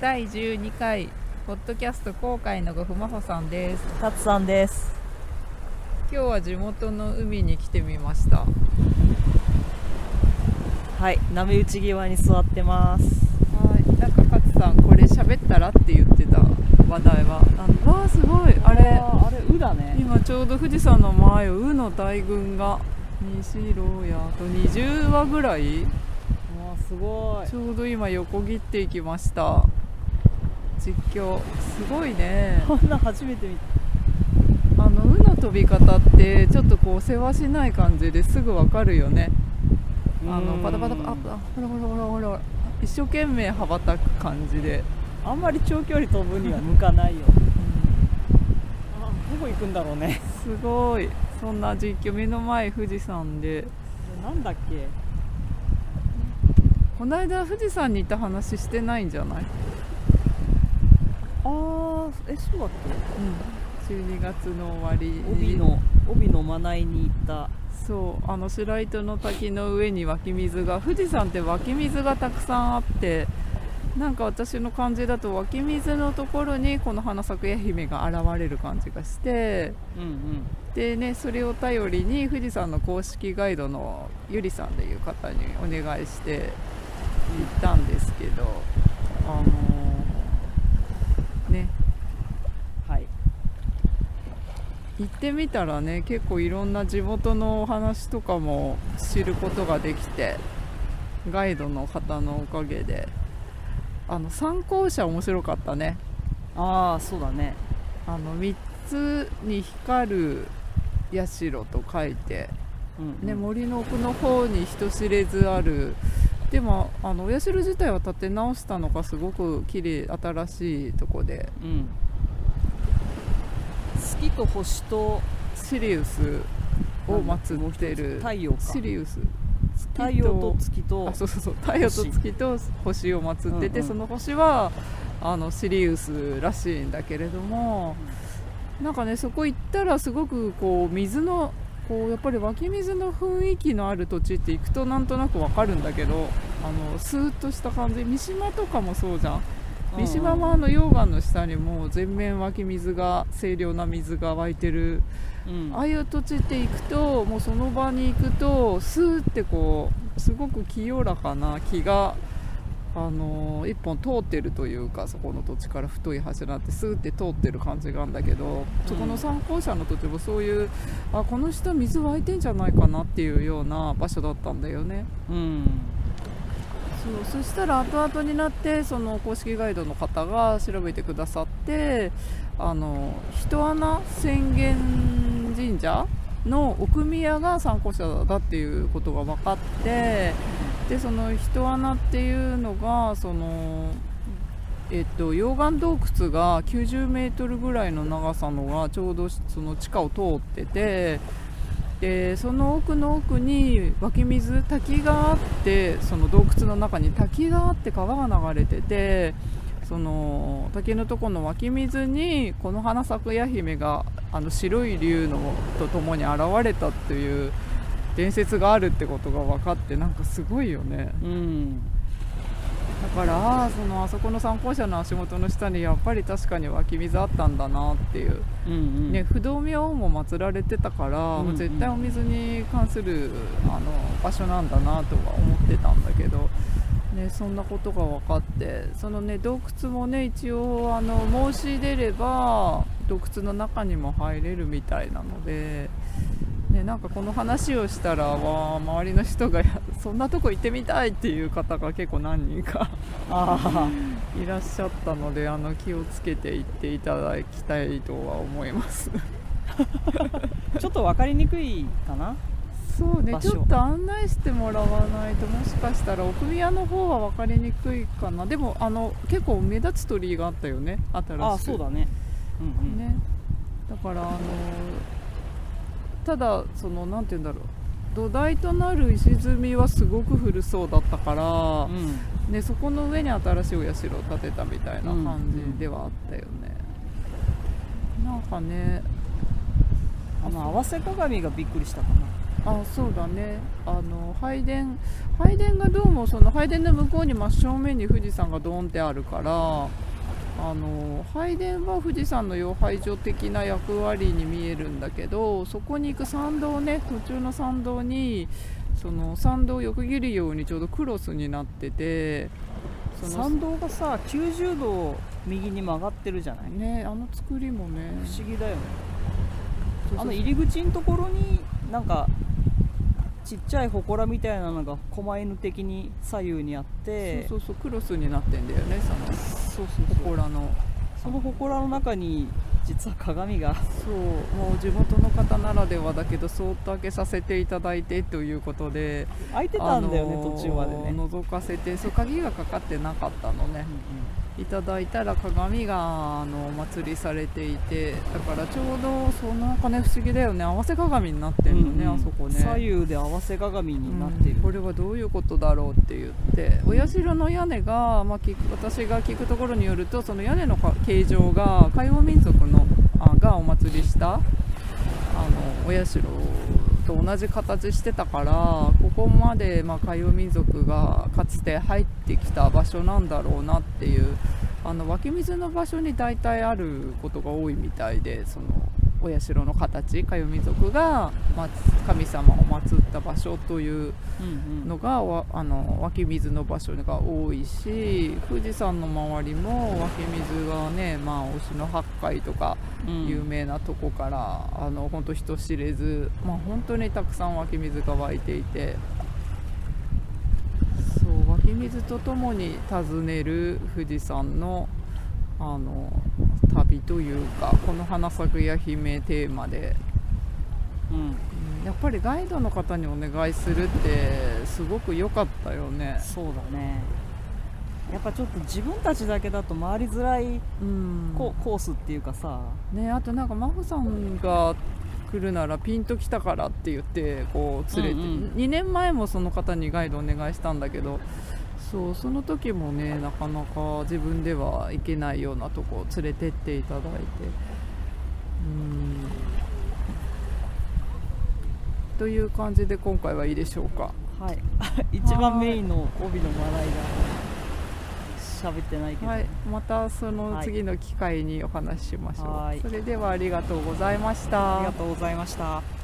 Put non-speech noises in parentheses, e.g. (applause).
第12回ポッドキャスト公開のごふまほさんです。たつさんです。今日は地元の海に来てみました。はい波打ち際に座ってます。はいなんか勝さんこれ喋ったらって言ってた話題は。あわあすごい。あれああれうだね。今ちょうど富士山の前をウの大群が西牢屋と20羽ぐらい。すごい。ちょうど今横切っていきました実況。すごいね。こんな初めて見た。あのウの飛び方ってちょっとこうせわしない感じですぐわかるよね。あのパタパタああほらほらほらほら。一生懸命羽ばたく感じで、あんまり長距離飛ぶには向かないよ。あどこ行くんだろうね。すごい。そんな実況目の前富士山で。なんだっけ？この間富士山に行った話してないんじゃない？あーえそうだっうん。12月の終わりけ帯の帯のまないに行った。そうあの白糸の滝の上に湧き水が富士山って湧き水がたくさんあってなんか私の感じだと湧き水のところにこの花咲くや姫が現れる感じがしてうんうん。でねそれを頼りに富士山の公式ガイドのゆりさんっていう方にお願いして行ったんですけどあのーねはい行ってみたらね結構いろんな地元のお話とかも知ることができてガイドの方のおかげで。あの参考者面白かったね。ああそうだね。あの3つに光る社と書いて、うん、ね、森の奥の方に人知れずある。でもあのお社自体は建て直したのかすごく綺麗新しいとこで。うん月と星とシリウスを祀ってる太陽か。シリウス。月太陽と月とあそうそうそう。太陽と月と星を祀ってて、うんうん。その星はあのシリウスらしいんだけれども、なんかねそこ行ったらすごくこう水のこうやっぱり湧き水の雰囲気のある土地って行くとなんとなくわかるんだけどあのスーッとした感じ。三島とかもそうじゃん三島はあの溶岩の下にもう全面湧き水が清涼な水が湧いてる。うん。ああいう土地って行くともうその場に行くとスーってこうすごく清らかな木が、あのー一本通ってるというかそこの土地から太い柱ってスーって通ってる感じがあるんだけど、そこの参考者の土地もそういうあこの下水湧いてんじゃないかなっていうような場所だったんだよね。うんそうそしたら後々になってその公式ガイドの方が調べてくださってあの人穴浅間神社の奥宮が参考者だっていうことが分かってでその人穴っていうのがその。えっと、溶岩洞窟が90メートルぐらいの長さのがちょうどその地下を通っててでその奥の奥に湧き水滝があってその洞窟の中に滝があって川が流れててその滝のとこの湧き水にこの花咲くや姫があの白い竜のと共に現れたっていう伝説があるってことが分かってなんかすごいよね。うん。だからそのあそこの参考者の足元の下にやっぱり確かに湧き水あったんだなっていううんうんね、不動明王も祀られてたから、うんうん絶対お水に関するあの場所なんだなとは思ってたんだけど、ね、そんなことが分かってその、ね、洞窟もね一応あの申し出れば洞窟の中にも入れるみたいなので。ね、なんかこの話をしたらわあ周りの人がやそんなとこ行ってみたいっていう方が結構何人かあ (laughs) いらっしゃったのであの気をつけて行っていただきたいとは思います。あ (laughs) ちょっと分かりにくいかな？そうねちょっと案内してもらわないともしかしたら奥宮の方は分かりにくいかな。でもあの結構目立つ鳥居があったよね新しく。あそうだね。うんうん。ね。だからあのただそのなんて言うんだろう土台となる石積みはすごく古そうだったから、うん。ね、そこの上に新しいお社を建てたみたいな感じではあったよね、なんかねあの合わせ鏡がびっくりしたかな。あそうだね。あの拝殿拝殿がどうもその拝殿の向こうに真正面に富士山がドーンってあるからあの拝殿は富士山の養廃所的な役割に見えるんだけどそこに行く参道ね途中の参道にその参道を横切るようにちょうどクロスになっててその参道がさ90度右に曲がってるじゃない？ねあの作りもね。不思議だよね。あの入り口のところになんかちっちゃい祠みたいなのが狛犬的に左右にあってそうそうそうクロスになってんだよねそのそうそう祠の。その祠の中に実は鏡が。そうもう地元の方ならではだけどそーっと開けさせていただいてということで開いてたんだよね、あのー途中までね、覗かせてそう鍵がかかってなかったのねいただいたら鏡があのお祭りされていてだからちょうどそのなんかね不思議だよね。合わせ鏡になってんのね、うんうん。あそこね。左右で合わせ鏡になってる、うん。これはどういうことだろうって言って。お社の屋根が、まあ、私が聞くところによるとその屋根のか形状が海洋民族のあがお祭りしたあのお社と同じ形してたからここまで、まあ、海洋民族がかつて入ってきた場所なんだろうなっていうあの湧き水の場所に大体あることが多いみたいでそのお社の形海洋民族が、まあ、神様を祀った場所といううんうん。のがわあの湧き水の場所が多いし富士山の周りも湧き水がね、まあ、忍野八海とかうん。有名なとこから、あの本当人知れず、まあ、本当にたくさん湧き水が湧いていてそう湧き水とともに訪ねる富士山のあの旅というかこの花咲くや姫テーマで。うん。うんやっぱりガイドの方にお願いするってすごく良かったよね。そうだね。やっぱちょっと自分たちだけだと回りづらいうん。ココースっていうかさ、ね、あとなんか真帆さんが来るならピンときたからって言ってこう連れて、うんうん。2年前もその方にガイドお願いしたんだけどそうその時もねなかなか自分では行けないようなとこ連れてっていただいて。うん。という感じで今回はいいでしょうか。はい。(laughs) 一番メインの帯の笑いが喋ってないけど、はい、またその次の機会にお話ししましょう。はい。それではありがとうございました。ありがとうございました